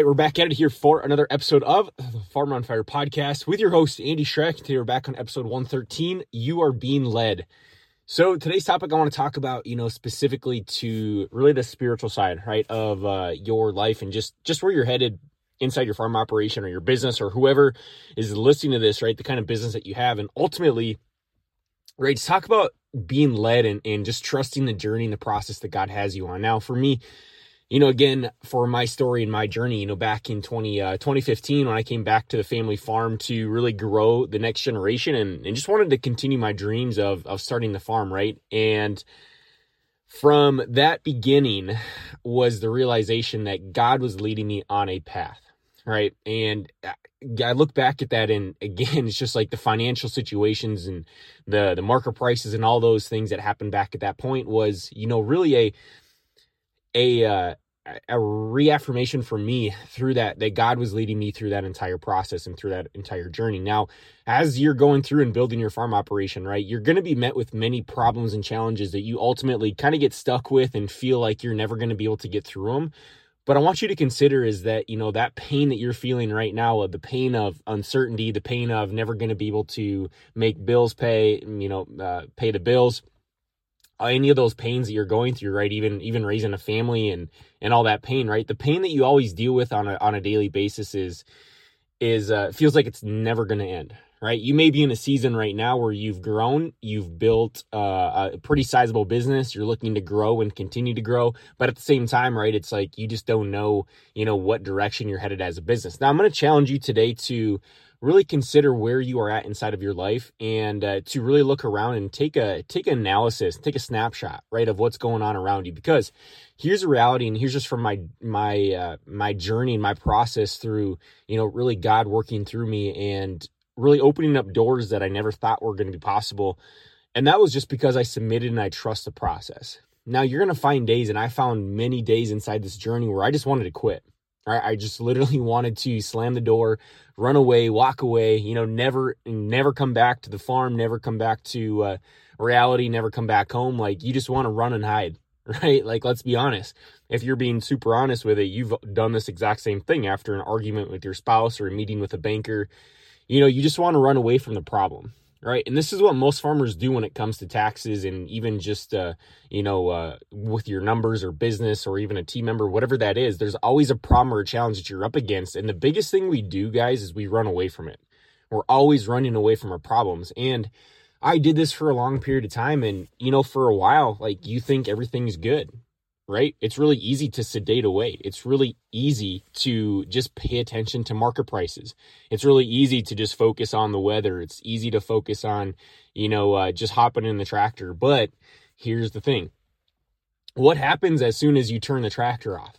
we're back at it here for another episode of the Farmer on Fire podcast with your host, Andy Schreck. Today we're back on episode 113. You are being led. So today's topic I want to talk about, you know, specifically to really the spiritual side, right, of uh, your life and just just where you're headed inside your farm operation or your business or whoever is listening to this, right, the kind of business that you have, and ultimately, right, to talk about being led and, and just trusting the journey and the process that God has you on. Now, for me, you know, again, for my story and my journey, you know, back in 20, uh, 2015, when I came back to the family farm to really grow the next generation and, and just wanted to continue my dreams of, of starting the farm, right? And from that beginning was the realization that God was leading me on a path, right? And I look back at that and again, it's just like the financial situations and the, the market prices and all those things that happened back at that point was, you know, really a, a uh, a reaffirmation for me through that that God was leading me through that entire process and through that entire journey. Now, as you're going through and building your farm operation, right, you're going to be met with many problems and challenges that you ultimately kind of get stuck with and feel like you're never going to be able to get through them. But I want you to consider is that, you know, that pain that you're feeling right now, the pain of uncertainty, the pain of never going to be able to make bills pay, you know, uh, pay the bills, any of those pains that you're going through, right? Even even raising a family and and all that pain, right? The pain that you always deal with on a on a daily basis is is uh, feels like it's never going to end, right? You may be in a season right now where you've grown, you've built uh, a pretty sizable business, you're looking to grow and continue to grow, but at the same time, right? It's like you just don't know, you know, what direction you're headed as a business. Now, I'm going to challenge you today to really consider where you are at inside of your life and uh, to really look around and take a take an analysis take a snapshot right of what's going on around you. Because here's a reality and here's just from my my uh, my journey and my process through you know really god working through me and really opening up doors that i never thought were going to be possible. And that was just because i submitted and i trust the process. Now you're going to find days and i found many days inside this journey where i just wanted to quit I just literally wanted to slam the door, run away, walk away, you know, never, never come back to the farm, never come back to uh, reality, never come back home. Like you just want to run and hide, right? Like, let's be honest. If you're being super honest with it, you've done this exact same thing after an argument with your spouse or a meeting with a banker. You know, you just want to run away from the problem right? And this is what most farmers do when it comes to taxes and even just, uh, you know, uh, with your numbers or business or even a team member, whatever that is, there's always a problem or a challenge that you're up against. And the biggest thing we do, guys, is we run away from it. We're always running away from our problems. And I did this for a long period of time. And, you know, for a while, like you think everything's good right? It's really easy to sedate away. It's really easy to just pay attention to market prices. It's really easy to just focus on the weather. It's easy to focus on, you know, uh, just hopping in the tractor. But here's the thing what happens as soon as you turn the tractor off?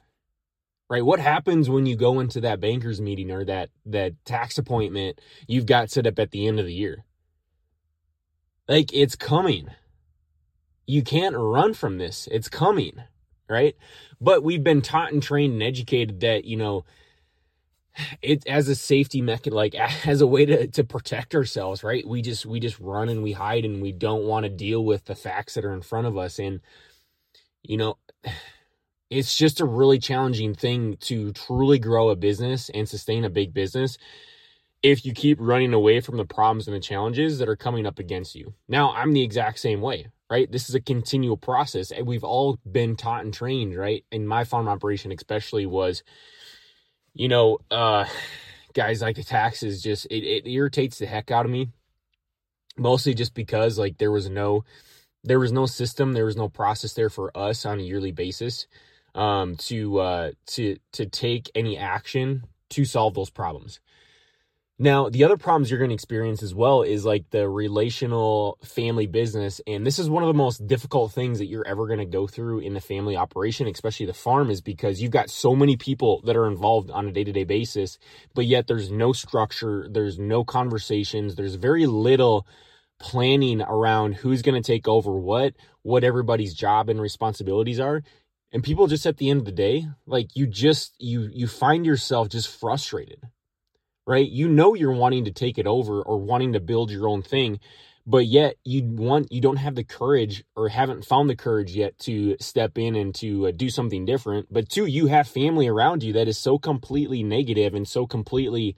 Right? What happens when you go into that banker's meeting or that that tax appointment you've got set up at the end of the year? Like it's coming. You can't run from this. It's coming right? But we've been taught and trained and educated that, you know, it as a safety mechanism, like as a way to, to protect ourselves, right? We just, we just run and we hide and we don't want to deal with the facts that are in front of us. And, you know, it's just a really challenging thing to truly grow a business and sustain a big business if you keep running away from the problems and the challenges that are coming up against you. Now, I'm the exact same way right? This is a continual process. And we've all been taught and trained, right? In my farm operation, especially, was, you know, uh, guys like the taxes just, it, it irritates the heck out of me. Mostly just because, like, there was no, there was no system, there was no process there for us on a yearly basis um, to, uh, to, to take any action to solve those problems. Now, the other problems you're going to experience as well is like the relational family business. And this is one of the most difficult things that you're ever going to go through in the family operation, especially the farm, is because you've got so many people that are involved on a day to day basis, but yet there's no structure, there's no conversations, there's very little planning around who's going to take over what, what everybody's job and responsibilities are. And people just at the end of the day, like you just, you, you find yourself just frustrated right? You know you're wanting to take it over or wanting to build your own thing, but yet you want you don't have the courage or haven't found the courage yet to step in and to uh, do something different. But two you have family around you that is so completely negative and so completely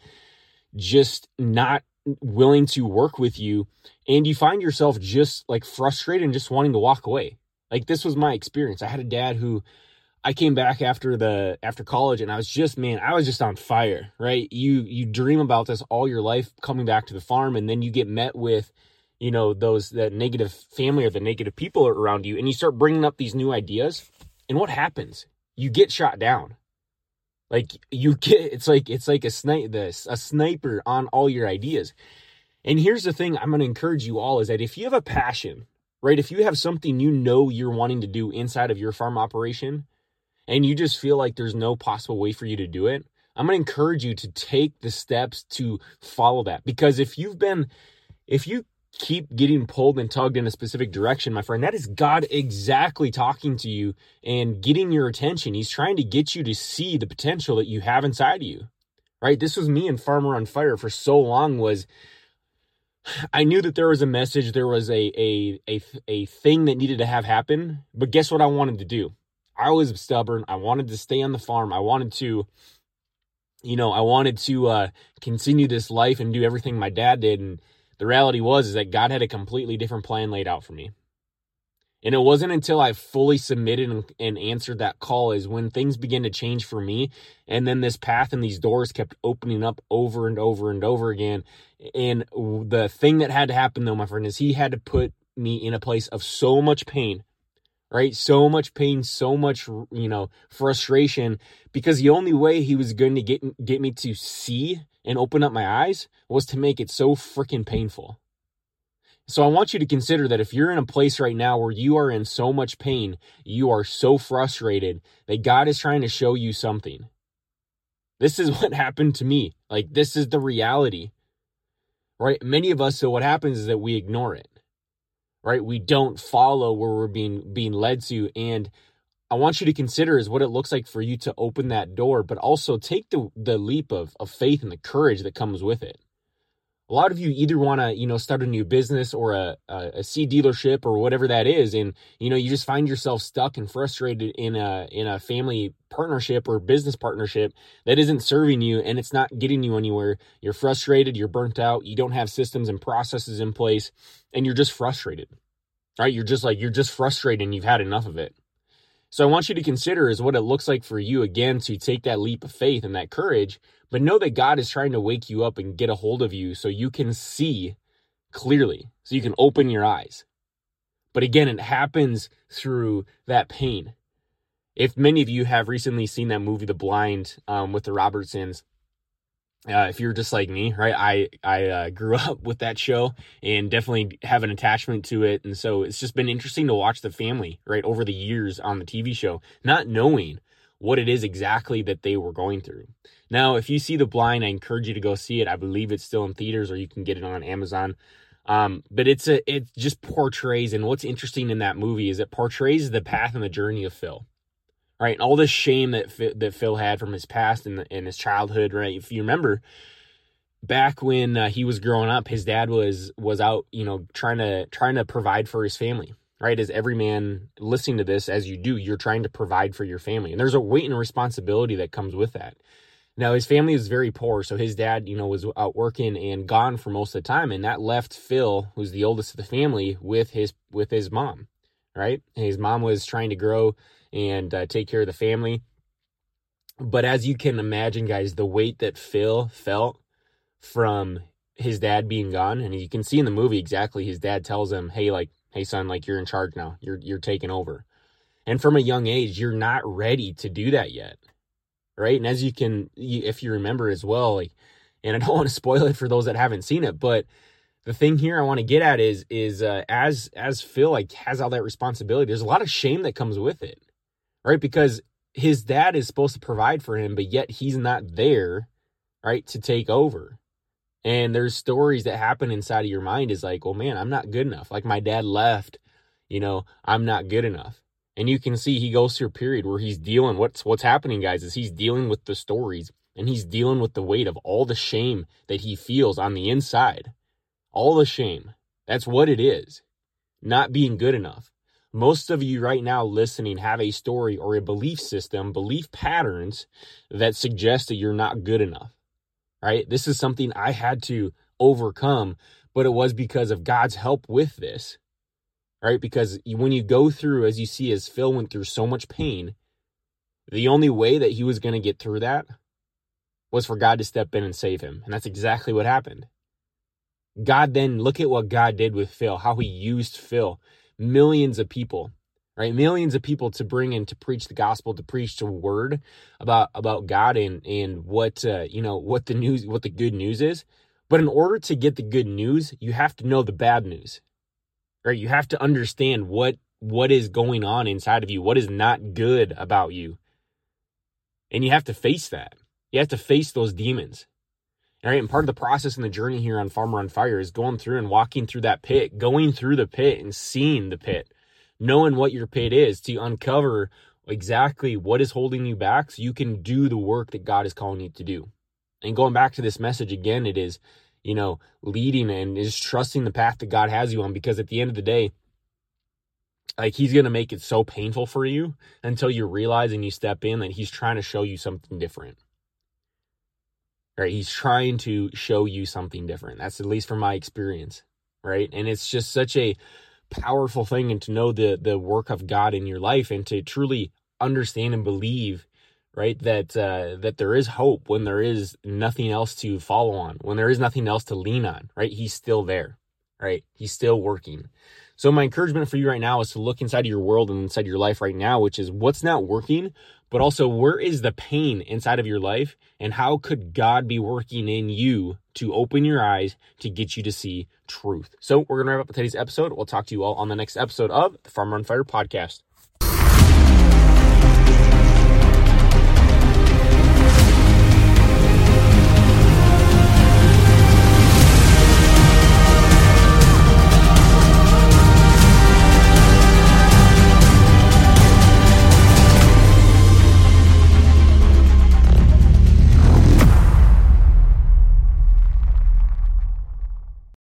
just not willing to work with you and you find yourself just like frustrated and just wanting to walk away. Like this was my experience. I had a dad who I came back after the after college and I was just man, I was just on fire, right? You you dream about this all your life coming back to the farm and then you get met with you know those that negative family or the negative people around you and you start bringing up these new ideas and what happens? You get shot down. Like you get it's like it's like a snipe this a sniper on all your ideas. And here's the thing i'm going to encourage you all is that if you have a passion right if you have something you know you're wanting to do inside of your farm operation and you just feel like there's no possible way for you to do it i'm going to encourage you to take the steps to follow that because if you've been if you keep getting pulled and tugged in a specific direction, my friend, that is God exactly talking to you and getting your attention. He's trying to get you to see the potential that you have inside of you. Right? This was me and Farmer on Fire for so long was I knew that there was a message, there was a a a a thing that needed to have happen, but guess what I wanted to do? I was stubborn. I wanted to stay on the farm. I wanted to you know, I wanted to uh continue this life and do everything my dad did and the reality was is that God had a completely different plan laid out for me. And it wasn't until I fully submitted and, and, answered that call is when things began to change for me. And then this path and these doors kept opening up over and over and over again. And the thing that had to happen though, my friend, is he had to put me in a place of so much pain, right? So much pain, so much, you know, frustration because the only way he was going to get, get me to see and open up my eyes was to make it so freaking painful. So I want you to consider that if you're in a place right now where you are in so much pain, you are so frustrated that God is trying to show you something. This is what happened to me. Like this is the reality. Right? Many of us so what happens is that we ignore it. Right? We don't follow where we're being being led to and I want you to consider is what it looks like for you to open that door, but also take the, the leap of, of faith and the courage that comes with it. A lot of you either want to, you know, start a new business or a, a, a seed dealership or whatever that is. And, you know, you just find yourself stuck and frustrated in a, in a family partnership or business partnership that isn't serving you and it's not getting you anywhere. You're frustrated. You're burnt out. You don't have systems and processes in place and you're just frustrated, right? You're just like, you're just frustrated and you've had enough of it. So I want you to consider is what it looks like for you again to take that leap of faith and that courage, but know that God is trying to wake you up and get a hold of you so you can see clearly, so you can open your eyes. But again, it happens through that pain. If many of you have recently seen that movie, The Blind, um, with the Robertsons, uh, if you're just like me, right? I I uh, grew up with that show and definitely have an attachment to it, and so it's just been interesting to watch the family right over the years on the TV show, not knowing what it is exactly that they were going through. Now, if you see The Blind, I encourage you to go see it. I believe it's still in theaters, or you can get it on Amazon. Um, but it's a it just portrays, and what's interesting in that movie is it portrays the path and the journey of Phil right? And all this shame that that Phil had from his past and, and his childhood, right? If you remember, back when uh, he was growing up, his dad was was out, you know, trying to trying to provide for his family, right? As every man listening to this, as you do, you're trying to provide for your family, and there's a weight and responsibility that comes with that. Now his family was very poor, so his dad, you know, was out working and gone for most of the time, and that left Phil, who's the oldest of the family, with his with his mom, right? His mom was trying to grow and uh, take care of the family. But as you can imagine, guys, the weight that Phil felt from his dad being gone, and you can see in the movie exactly his dad tells him, "Hey, like, hey, son, like you're in charge now. You're you're taking over." And from a young age, you're not ready to do that yet, right? And as you can, if you remember as well, like, and I don't want to spoil it for those that haven't seen it, but the thing here I want to get at is is uh, as as Phil like has all that responsibility, there's a lot of shame that comes with it right? Because his dad is supposed to provide for him, but yet he's not there, right, to take over. And there's stories that happen inside of your mind is like, well, man, I'm not good enough. Like my dad left, you know, I'm not good enough. And you can see he goes through a period where he's dealing what's what's happening, guys, is he's dealing with the stories and he's dealing with the weight of all the shame that he feels on the inside. All the shame. That's what it is. Not being good enough. Most of you right now listening have a story or a belief system, belief patterns that suggest that you're not good enough. Right? This is something I had to overcome, but it was because of God's help with this. Right? Because when you go through, as you see, as Phil went through so much pain, the only way that he was going to get through that was for God to step in and save him. And that's exactly what happened. God then, look at what God did with Phil, how he used Phil, millions of people, right? Millions of people to bring in to preach the gospel, to preach the word about, about God and, and what, uh, you know, what the news, what the good news is. But in order to get the good news, you have to know the bad news, right? You have to understand what, what is going on inside of you, what is not good about you. And you have to face that. You have to face those demons. All right. And part of the process and the journey here on Farmer on Fire is going through and walking through that pit, going through the pit and seeing the pit, knowing what your pit is to uncover exactly what is holding you back so you can do the work that God is calling you to do. And going back to this message again, it is, you know, leading and is trusting the path that God has you on because at the end of the day, like he's going to make it so painful for you until you realize and you step in that he's trying to show you something different right? He's trying to show you something different. That's at least from my experience, right? And it's just such a powerful thing and to know the the work of God in your life and to truly understand and believe right that uh that there is hope when there is nothing else to follow on when there is nothing else to lean on right? He's still there right he's still working so my encouragement for you right now is to look inside of your world and inside your life right now which is what's not working but also where is the pain inside of your life and how could God be working in you to open your eyes to get you to see truth. So we're going to wrap up today's episode. We'll talk to you all on the next episode of the Farmer on Fire podcast.